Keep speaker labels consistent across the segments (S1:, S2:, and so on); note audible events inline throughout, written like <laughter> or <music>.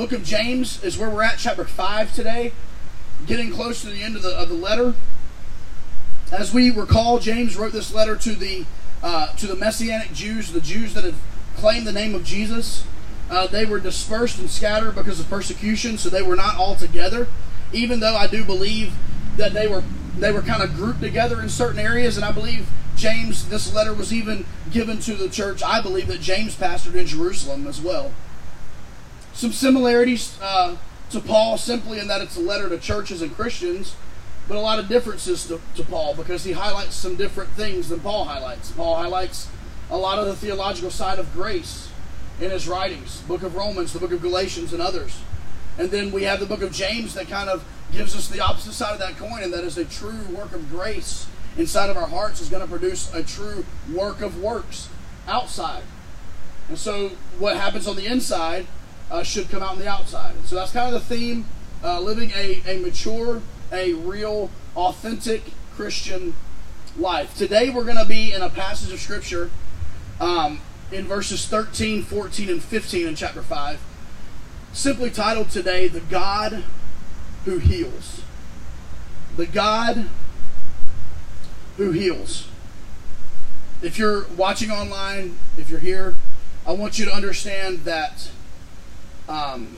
S1: book of James is where we're at, chapter 5 today, getting close to the end of the, of the letter. As we recall, James wrote this letter to the uh, to the Messianic Jews, the Jews that had claimed the name of Jesus. Uh, they were dispersed and scattered because of persecution, so they were not all together. Even though I do believe that they were they were kind of grouped together in certain areas, and I believe James, this letter was even given to the church. I believe that James pastored in Jerusalem as well. Some similarities uh, to Paul simply in that it's a letter to churches and Christians but a lot of differences to, to Paul because he highlights some different things than Paul highlights. Paul highlights a lot of the theological side of grace in his writings, book of Romans, the book of Galatians, and others. And then we have the book of James that kind of gives us the opposite side of that coin, and that is a true work of grace inside of our hearts is going to produce a true work of works outside. And so what happens on the inside uh, should come out on the outside. So that's kind of the theme uh, living a, a mature a real, authentic Christian life. Today we're going to be in a passage of Scripture um, in verses 13, 14, and 15 in chapter 5, simply titled today, The God Who Heals. The God Who Heals. If you're watching online, if you're here, I want you to understand that um,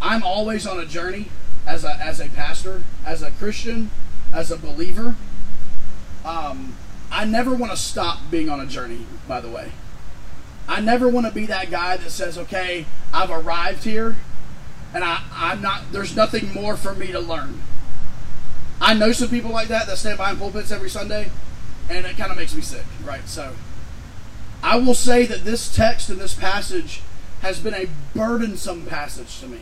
S1: I'm always on a journey as a as a pastor, as a Christian, as a believer. Um, I never want to stop being on a journey. By the way, I never want to be that guy that says, "Okay, I've arrived here, and I I'm not. There's nothing more for me to learn." I know some people like that that stand behind pulpits every Sunday, and it kind of makes me sick. Right, so. I will say that this text and this passage has been a burdensome passage to me.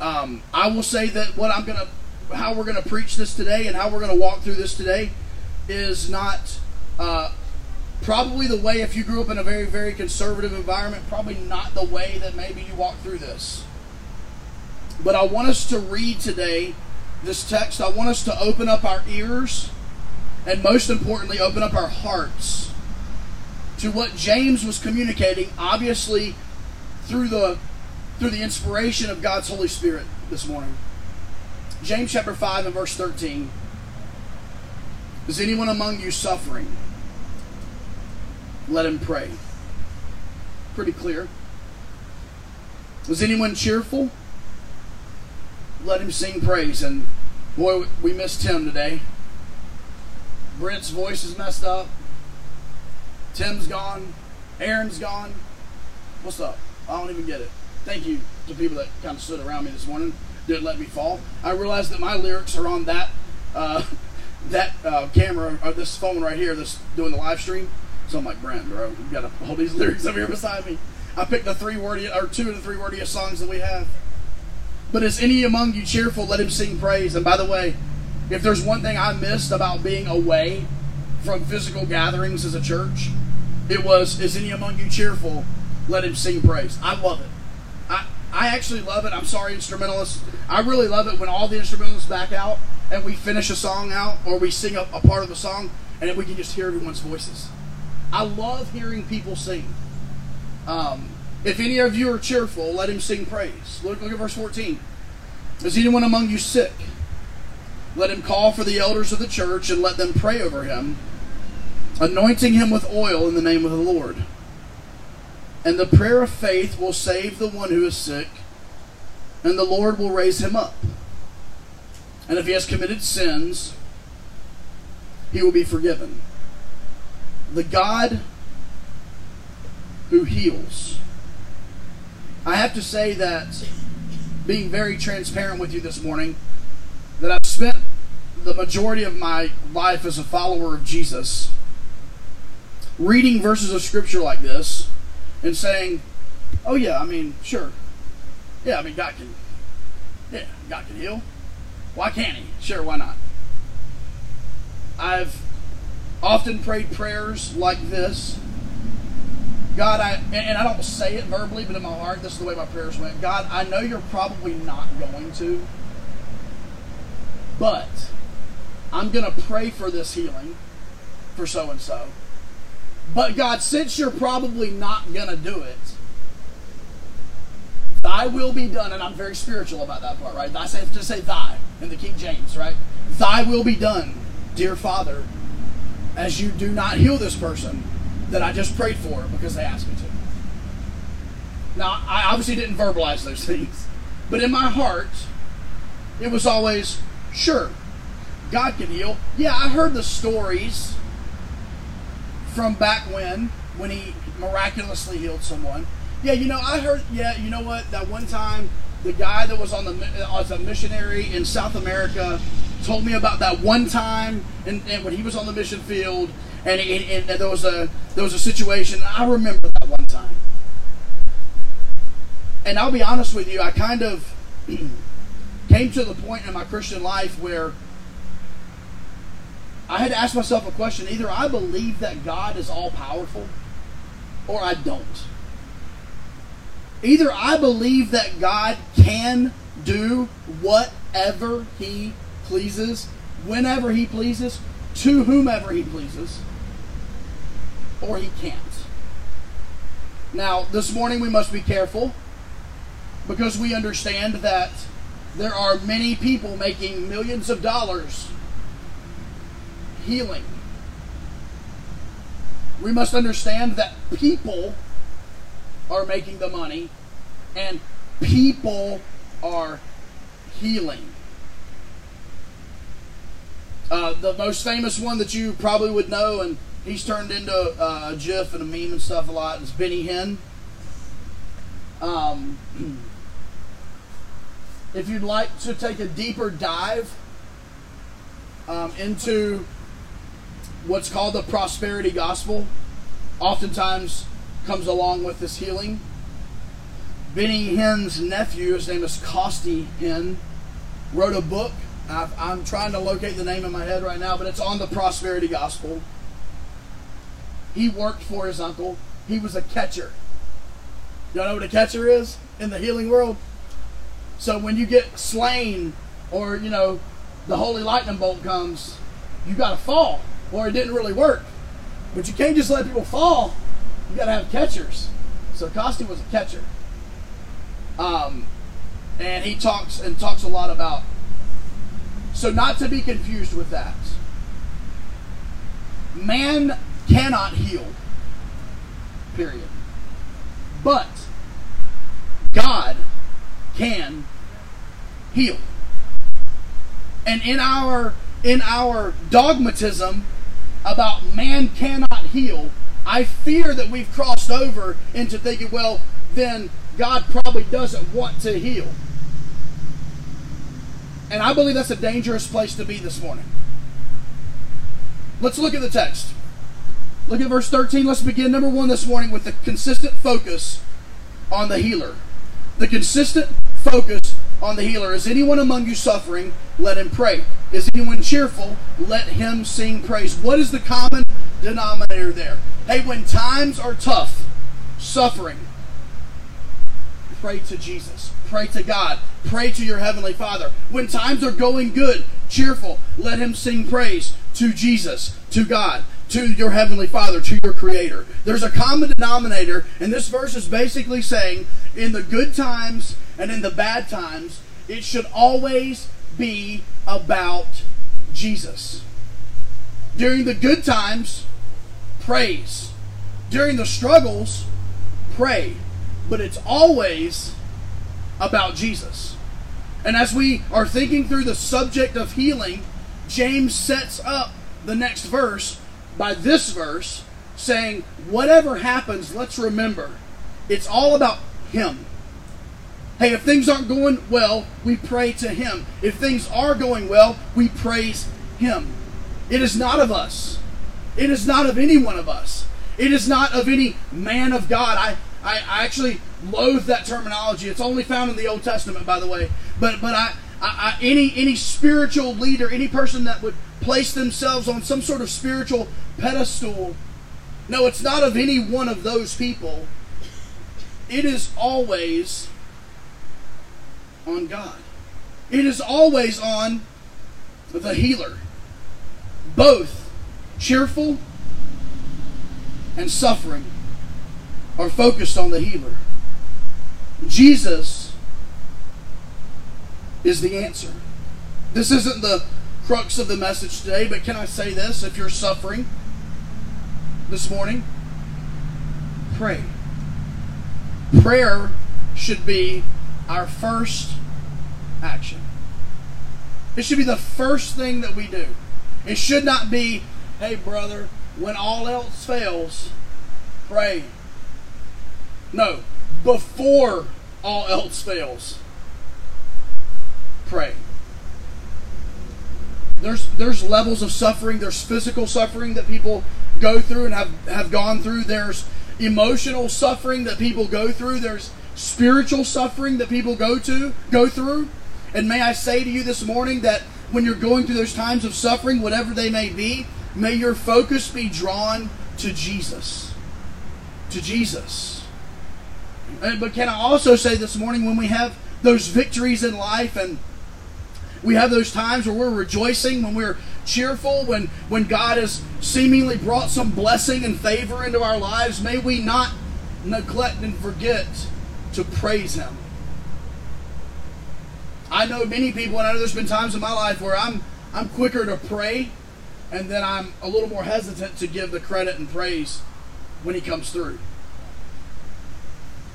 S1: Um, I will say that what I'm gonna, how we're gonna preach this today, and how we're gonna walk through this today, is not uh, probably the way. If you grew up in a very very conservative environment, probably not the way that maybe you walk through this. But I want us to read today this text. I want us to open up our ears, and most importantly, open up our hearts to what James was communicating. Obviously, through the through the inspiration of God's Holy Spirit this morning. James chapter 5 and verse 13. Is anyone among you suffering? Let him pray. Pretty clear. Is anyone cheerful? Let him sing praise. And boy, we missed Tim today. Brent's voice is messed up. Tim's gone. Aaron's gone. What's up? I don't even get it thank you to people that kind of stood around me this morning, didn't let me fall. I realized that my lyrics are on that uh, <laughs> that uh, camera or this phone right here that's doing the live stream. So I'm like, Brent, bro, you got all these <laughs> lyrics up here beside me. I picked the three wordiest or two of the three wordiest songs that we have. But is any among you cheerful? Let him sing praise. And by the way, if there's one thing I missed about being away from physical gatherings as a church, it was, is any among you cheerful? Let him sing praise. I love it. I I actually love it. I'm sorry, instrumentalists. I really love it when all the instrumentalists back out and we finish a song out or we sing a, a part of the song and we can just hear everyone's voices. I love hearing people sing. Um, if any of you are cheerful, let him sing praise. Look, look at verse 14. Is anyone among you sick? Let him call for the elders of the church and let them pray over him, anointing him with oil in the name of the Lord. And the prayer of faith will save the one who is sick, and the Lord will raise him up. And if he has committed sins, he will be forgiven. The God who heals. I have to say that, being very transparent with you this morning, that I've spent the majority of my life as a follower of Jesus reading verses of Scripture like this and saying, "Oh yeah, I mean, sure, yeah, I mean, God can, yeah, God can heal. Why can't He? Sure, why not?" I've often prayed prayers like this. God, I and I don't say it verbally, but in my heart, this is the way my prayers went. God, I know you're probably not going to, but I'm going to pray for this healing for so and so. But God, since you're probably not going to do it, Thy will be done, and I'm very spiritual about that part, right? I say to say thy in the King James, right? Thy will be done, dear Father, as you do not heal this person that I just prayed for because they asked me to. Now, I obviously didn't verbalize those <laughs> things, but in my heart, it was always, sure, God can heal. Yeah, I heard the stories from back when, when he miraculously healed someone. Yeah, you know, I heard, yeah, you know what, that one time, the guy that was on the as a missionary in South America told me about that one time and, and when he was on the mission field and, and, and there was a there was a situation I remember that one time and I'll be honest with you I kind of <clears throat> came to the point in my Christian life where I had to ask myself a question. Either I believe that God is all powerful or I don't. Either I believe that God can do whatever he pleases whenever he pleases to whomever he pleases or he can't. Now this morning we must be careful because we understand that there are many people making millions of dollars healing. We must understand that people are making the money and people are healing. Uh, the most famous one that you probably would know, and he's turned into uh, a GIF and a meme and stuff a lot, is Benny Hinn. Um, <clears throat> if you'd like to take a deeper dive um, into what's called the prosperity gospel, oftentimes comes along with this healing. Benny Hinn's nephew, his name is Costi Hinn, wrote a book. i am trying to locate the name in my head right now, but it's on the prosperity gospel. He worked for his uncle. He was a catcher. Y'all know what a catcher is in the healing world? So when you get slain or, you know, the holy lightning bolt comes, you got to fall or it didn't really work. But you can't just let people fall. You got to have catchers. So Costi was a catcher. Um, and he talks and talks a lot about. So not to be confused with that. Man cannot heal. Period. But God can heal. And in our in our dogmatism about man cannot heal, I fear that we've crossed over into thinking, well, then God probably doesn't want to heal. And I believe that's a dangerous place to be this morning. Let's look at the text. Look at verse 13. Let's begin number one this morning with the consistent focus on the healer. The consistent focus on the healer. Is anyone among you suffering? Let him pray. Is anyone cheerful? Let him sing praise. What is the common denominator there? Hey, when times are tough, suffering, pray to Jesus. Pray to God. Pray to your Heavenly Father. When times are going good, cheerful, let him sing praise to Jesus, to God to your Heavenly Father, to your Creator. There's a common denominator, and this verse is basically saying in the good times and in the bad times, it should always be about Jesus. During the good times, praise. During the struggles, pray. But it's always about Jesus. And as we are thinking through the subject of healing, James sets up the next verse by this verse saying, whatever happens, let's remember it's all about Him. Hey, if things aren't going well, we pray to Him. If things are going well, we praise Him. It is not of us. It is not of any one of us. It is not of any man of God. I, I, I actually loathe that terminology. It's only found in the Old Testament, by the way. But but I, I, I any any spiritual leader, any person that would place themselves on some sort of spiritual pedestal. No, it's not of any one of those people. It is always on God. It is always on the healer. Both cheerful and suffering are focused on the healer. Jesus is the answer. This isn't the crux of the message today, but can I say this? If you're suffering this morning, pray. Prayer should be our first action. It should be the first thing that we do. It should not be, hey, brother, when all else fails, pray. No, before all else fails, pray. There's there's levels of suffering. There's physical suffering that people go through and have, have gone through. There's emotional suffering that people go through. There's spiritual suffering that people go to go through. And may I say to you this morning that when you're going through those times of suffering, whatever they may be, may your focus be drawn to Jesus. To Jesus. But can I also say this morning when we have those victories in life and we have those times where we're rejoicing, when we're cheerful, when, when God has seemingly brought some blessing and favor into our lives, may we not neglect and forget to praise Him. I know many people, and I know there's been times in my life where I'm I'm quicker to pray, and then I'm a little more hesitant to give the credit and praise when He comes through.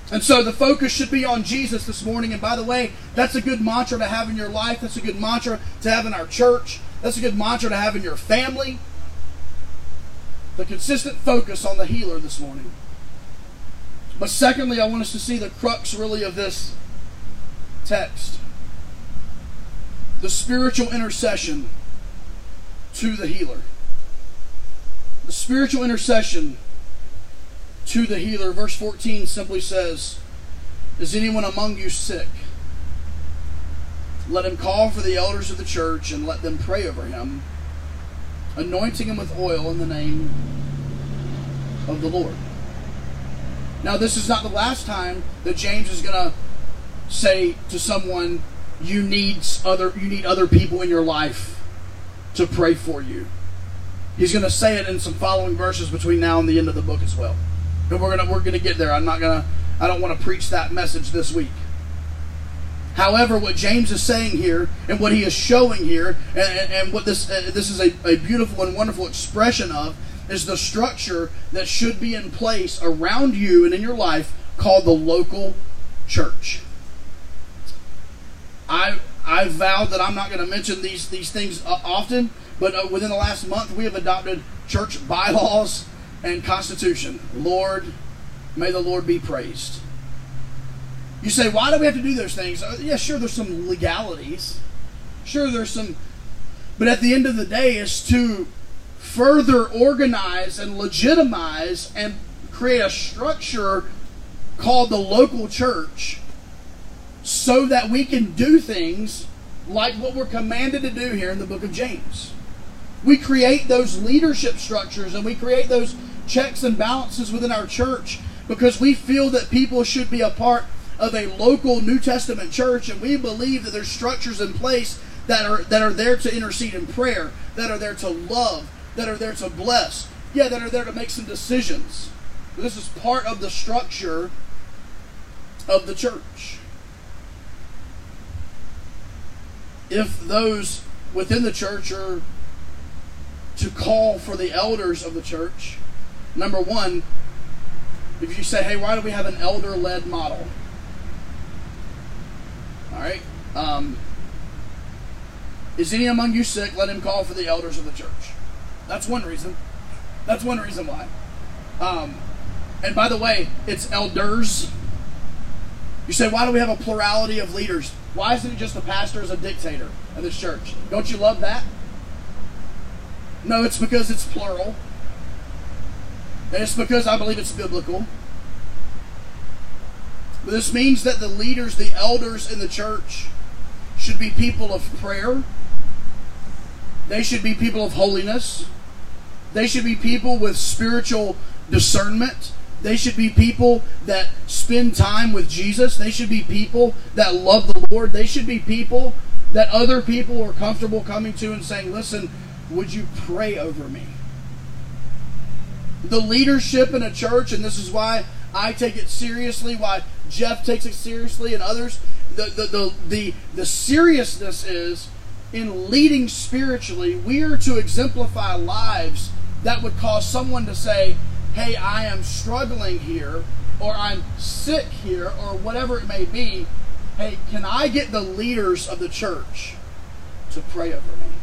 S1: And so the focus should be on Jesus this morning. And by the way, that's a good mantra to have in your life. That's a good mantra to have in our church. That's a good mantra to have in your family. The consistent focus on the healer this morning. But secondly, I want us to see the crux really of this text the spiritual intercession to the healer. The spiritual intercession to the healer. Verse 14 simply says, Is anyone among you sick? Let him call for the elders of the church and let them pray over him, anointing him with oil in the name of the Lord. Now, this is not the last time that James is going to say to someone, "You need other you need other people in your life to pray for you." He's going to say it in some following verses between now and the end of the book as well and we're gonna we're gonna get there. I'm not gonna I don't want to preach that message this week. However, what James is saying here, and what he is showing here, and, and what this uh, this is a, a beautiful and wonderful expression of, is the structure that should be in place around you and in your life called the local church. I I vowed that I'm not going to mention these these things uh, often, but uh, within the last month we have adopted church bylaws and Constitution. Lord, may the Lord be praised. You say, why do we have to do those things? Uh, yeah, sure, there's some legalities. Sure, there's some. But at the end of the day, it's to further organize and legitimize and create a structure called the local church so that we can do things like what we're commanded to do here in the book of James. We create those leadership structures and we create those checks and balances within our church because we feel that people should be a part of a local New Testament church and we believe that there's structures in place that are that are there to intercede in prayer, that are there to love, that are there to bless, yeah, that are there to make some decisions. This is part of the structure of the church. If those within the church are to call for the elders of the church, Number one, if you say, hey, why do we have an elder led model? All right. Um, is any among you sick? Let him call for the elders of the church. That's one reason. That's one reason why. Um, and by the way, it's elders. You say, why do we have a plurality of leaders? Why isn't it just the pastor as a dictator of this church? Don't you love that? No, it's because it's plural. And it's because I believe it's biblical. But this means that the leaders, the elders in the church, should be people of prayer. They should be people of holiness. They should be people with spiritual discernment. They should be people that spend time with Jesus. They should be people that love the Lord. They should be people that other people are comfortable coming to and saying, Listen, would you pray over me? the leadership in a church, and this is why I take it seriously, why Jeff takes it seriously, and others. The, the, the, the, the seriousness is in leading spiritually, we are to exemplify lives that would cause someone to say, Hey, I am struggling here, or I'm sick here, or whatever it may be. Hey, can I get the leaders of the church to pray over me?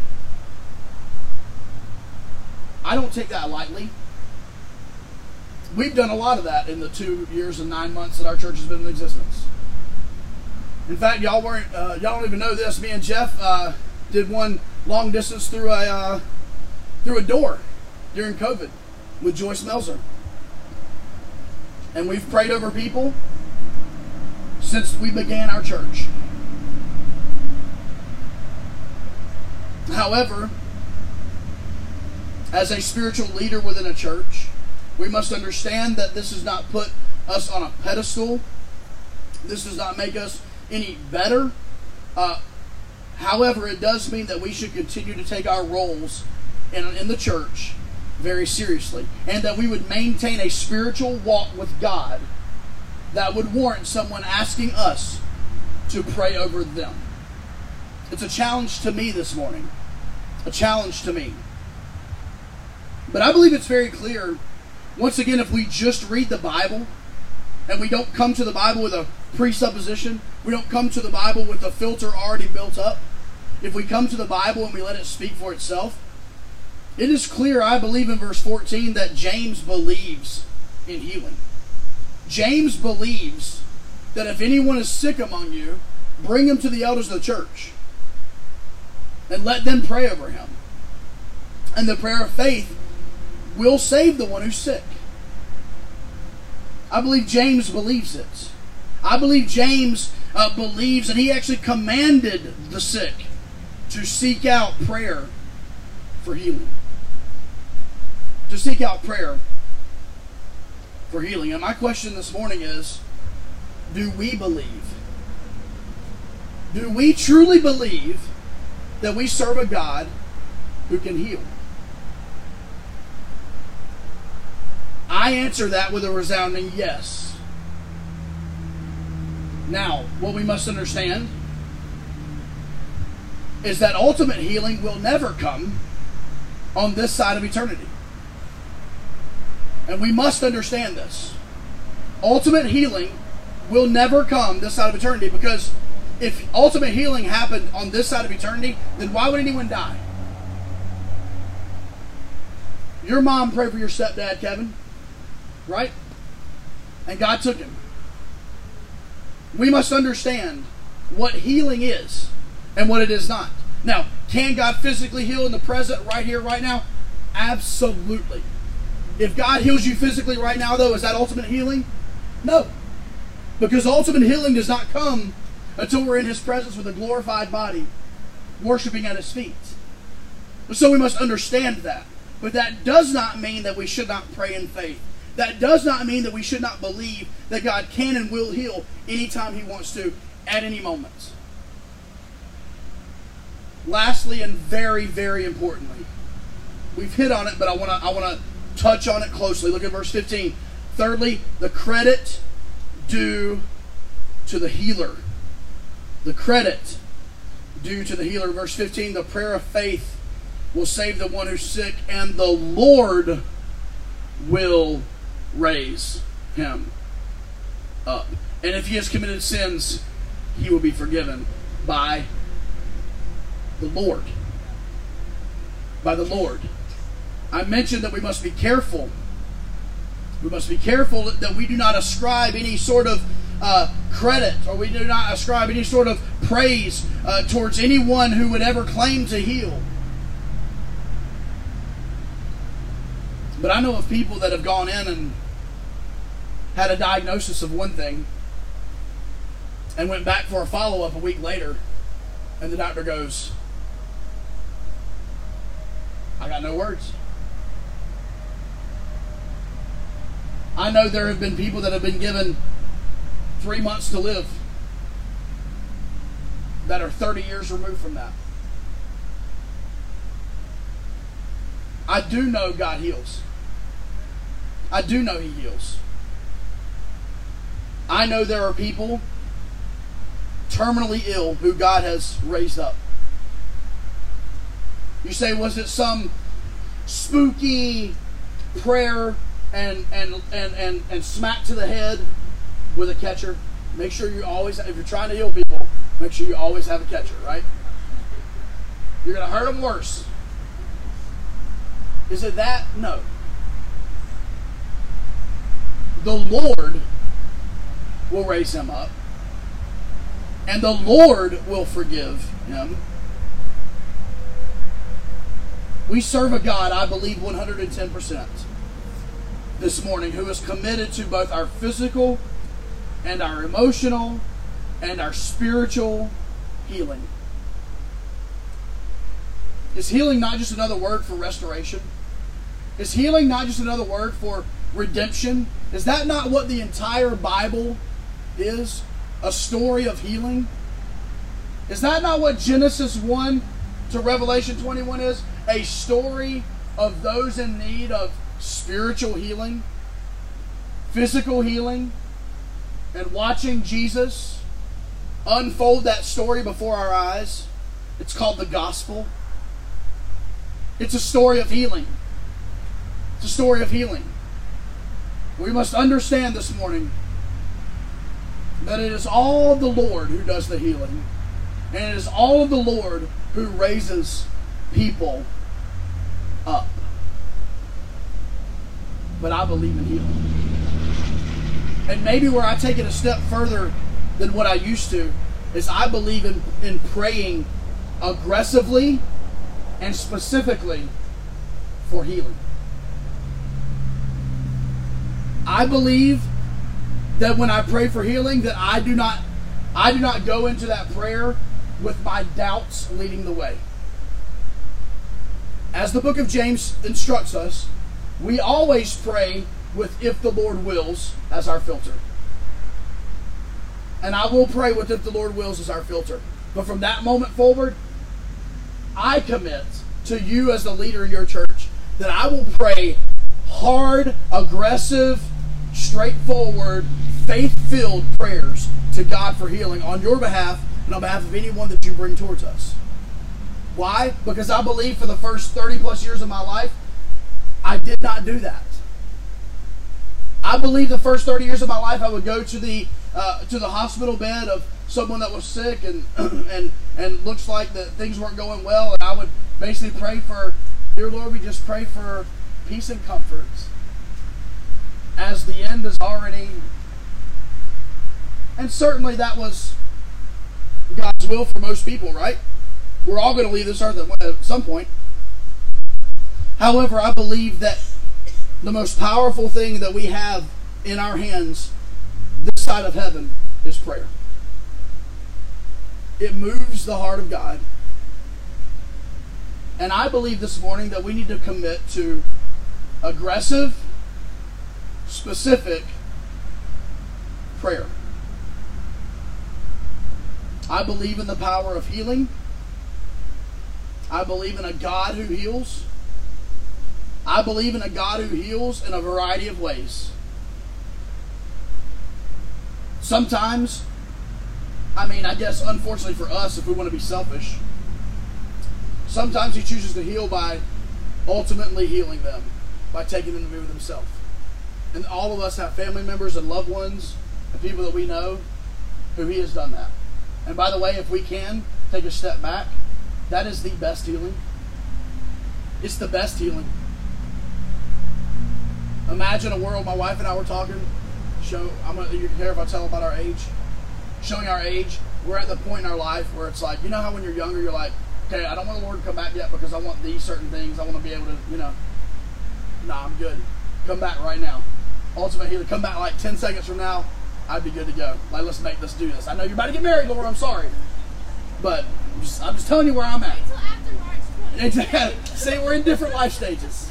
S1: I don't take that lightly. We've done a lot of that in the two years and nine months that our church has been in existence. In fact, y'all weren't, uh, y'all don't even know this. Me and Jeff uh, did one long distance through a uh, through a door during COVID with Joyce Melzer, and we've prayed over people since we began our church. However, as a spiritual leader within a church, we must understand that this does not put us on a pedestal. This does not make us any better. Uh, however, it does mean that we should continue to take our roles in, in the church very seriously and that we would maintain a spiritual walk with God that would warrant someone asking us to pray over them. It's a challenge to me this morning. A challenge to me. But I believe it's very clear, once again, if we just read the Bible and we don't come to the Bible with a presupposition, we don't come to the Bible with a filter already built up. If we come to the Bible and we let it speak for itself, it is clear, I believe, in verse 14 that James believes in healing. James believes that if anyone is sick among you, bring him to the elders of the church and let them pray over him. And the prayer of faith will save the one who's sick. I believe James believes it. I believe James uh, believes, and he actually commanded the sick to seek out prayer for healing. To seek out prayer for healing. And my question this morning is do we believe? Do we truly believe that we serve a God who can heal? I answer that with a resounding yes. Now, what we must understand is that ultimate healing will never come on this side of eternity. And we must understand this. Ultimate healing will never come this side of eternity because if ultimate healing happened on this side of eternity, then why would anyone die? Your mom prayed for your stepdad, Kevin right? And God took him. We must understand what healing is and what it is not. Now, can God physically heal in the present, right here, right now? Absolutely. If God heals you physically right now, though, is that ultimate healing? No. Because ultimate healing does not come until we're in His presence with a glorified body, worshiping at His feet. So we must understand that. But that does not mean that we should not pray in faith. That does not mean that we should not believe that God can and will heal anytime He wants to, at any moment. Lastly, and very, very importantly, we've hit on it, but I want to I want to touch on it closely. Look at verse 15. Thirdly, the credit due to the healer. The credit due to the healer. Verse 15, the prayer of faith will save the one who's sick, and the Lord will raise him up. And if he has committed sins, he will be forgiven by the Lord. By the Lord. I mentioned that we must be careful. We must be careful that we do not ascribe any sort of uh, credit or we do not ascribe any sort of praise uh, towards anyone who would ever claim to heal. But I know of people that have gone in and had a diagnosis of one thing and went back for a follow up a week later, and the doctor goes, I got no words. I know there have been people that have been given three months to live that are 30 years removed from that. I do know God heals. I do know He heals. I know there are people terminally ill who God has raised up. You say, was it some spooky prayer and and and and, and smack to the head with a catcher? Make sure you always, if you're trying to heal people, make sure you always have a catcher, right? You're to hurt them worse. Is it that? No. The Lord will raise him up, and the Lord will forgive him. We serve a God, I believe, 110% this morning who is committed to both our physical and our emotional and our spiritual healing. Is healing not just another word for restoration? Is healing not just another word for redemption? Is that not what the entire Bible is? A story of healing? Is that not what Genesis 1 to Revelation 21 is? A story of those in need of spiritual healing, physical healing, and watching Jesus unfold that story before our eyes. It's called the gospel. It's a story of healing. It's a story of healing. We must understand this morning that it is all the Lord who does the healing, and it is all the Lord who raises people up. But I believe in healing. And maybe where I take it a step further than what I used to is I believe in, in praying aggressively and specifically for healing. I believe that when I pray for healing that I do not I do not go into that prayer with my doubts leading the way. As the book of James instructs us, we always pray with if the Lord wills as our filter. And I will pray with if the Lord wills as our filter. But from that moment forward, I commit to you as the leader in your church that I will pray hard, aggressive, straightforward, faith filled prayers to God for healing on your behalf and on behalf of anyone that you bring towards us. Why? Because I believe for the first 30 plus years of my life, I did not do that. I believe the first 30 years of my life I would go to the uh, to the hospital bed of someone that was sick and <clears throat> and and looks like that things weren't going well and I would basically pray for dear Lord we just pray for peace and comfort. As the end is already and certainly that was God's will for most people right? We're all going to leave this earth at some point however I believe that the most powerful thing that we have in our hands this side of heaven is prayer. It moves the heart of God. And I believe this morning that we need to commit to aggressive, specific prayer. I believe in the power of healing. I believe in a God who heals. I believe in a God who heals in a variety of ways. Sometimes, I mean, I guess unfortunately for us, if we want to be selfish, sometimes He chooses to heal by ultimately healing them, by taking them to be with Himself. And all of us have family members and loved ones and people that we know who He has done that. And by the way, if we can take a step back, that is the best healing. It's the best healing. Imagine a world. My wife and I were talking. Show. I'm gonna. You care if I tell about our age? Showing our age. We're at the point in our life where it's like, you know how when you're younger, you're like, okay, I don't want the Lord to come back yet because I want these certain things. I want to be able to, you know. Nah, I'm good. Come back right now. Ultimate healing. Come back like 10 seconds from now. I'd be good to go. Like, let's make, let's do this. I know you're about to get married, Lord. I'm sorry, but I'm just, I'm just telling you where I'm at. Exactly. <laughs> See, we're in different life stages.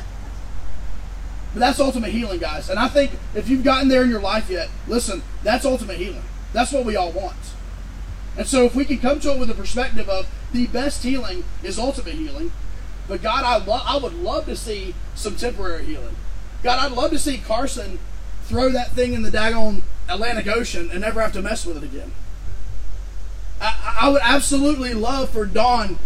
S1: But that's ultimate healing, guys. And I think if you've gotten there in your life yet, listen, that's ultimate healing. That's what we all want. And so if we can come to it with the perspective of the best healing is ultimate healing, but God, I, lo- I would love to see some temporary healing. God, I'd love to see Carson throw that thing in the daggone Atlantic Ocean and never have to mess with it again. I, I would absolutely love for Dawn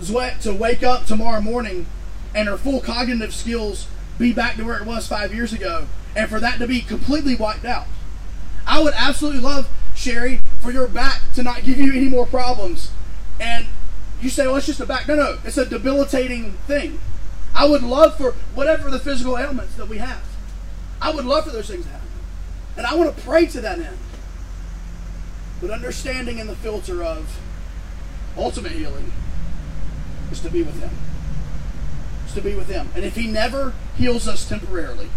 S1: Zwet to wake up tomorrow morning and her full cognitive skills be back to where it was five years ago and for that to be completely wiped out. I would absolutely love, Sherry, for your back to not give you any more problems. And you say, well, it's just a back. No, no, it's a debilitating thing. I would love for whatever the physical ailments that we have, I would love for those things to happen. And I want to pray to that end. But understanding in the filter of ultimate healing is to be with Him. To be with Him. And if He never heals us temporarily,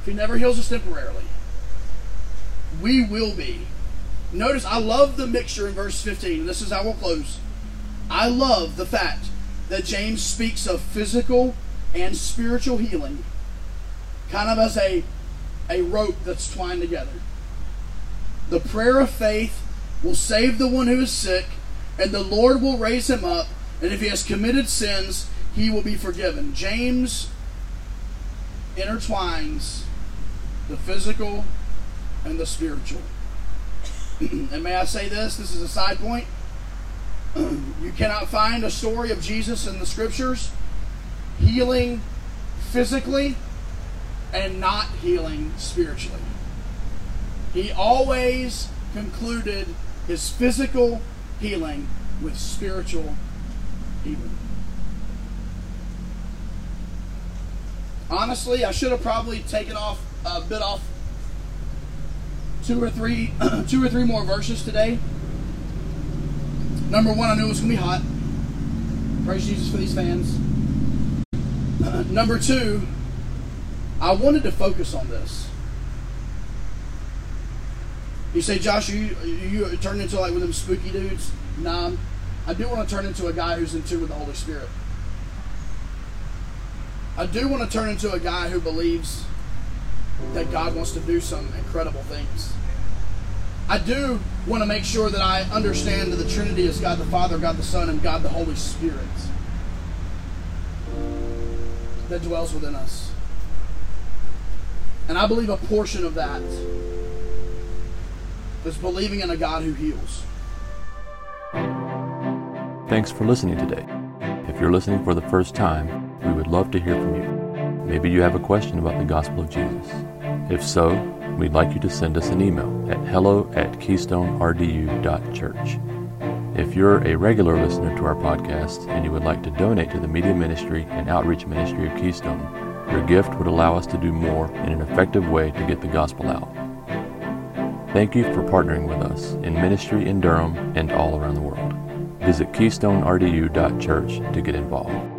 S1: if He never heals us temporarily, we will be. Notice, I love the mixture in verse 15. This is how we'll close. I love the fact that James speaks of physical and spiritual healing kind of as a, a rope that's twined together. The prayer of faith will save the one who is sick, and the Lord will raise him up, and if he has committed sins, he will be forgiven. James intertwines the physical and the spiritual. <clears throat> and may I say this? This is a side point. <clears throat> you cannot find a story of Jesus in the scriptures healing physically and not healing spiritually. He always concluded his physical healing with spiritual healing. Honestly, I should have probably taken off a bit off two or three <clears throat> two or three more verses today. Number one, I knew it was gonna be hot. Praise Jesus for these fans. <clears throat> number two, I wanted to focus on this. You say, Josh, you you turn into like one of them spooky dudes? Nah, I do want to turn into a guy who's in tune with the Holy Spirit. I do want to turn into a guy who believes that God wants to do some incredible things. I do want to make sure that I understand that the Trinity is God the Father, God the Son, and God the Holy Spirit that dwells within us. And I believe a portion of that is believing in a God who heals.
S2: Thanks for listening today. If you're listening for the first time, we would love to hear from you. Maybe you have a question about the gospel of Jesus. If so, we'd like you to send us an email at hello at keystonerdu.church. If you're a regular listener to our podcast and you would like to donate to the media ministry and outreach ministry of Keystone, your gift would allow us to do more in an effective way to get the gospel out. Thank you for partnering with us in ministry in Durham and all around the world. Visit KeystoneRDU.church to get involved.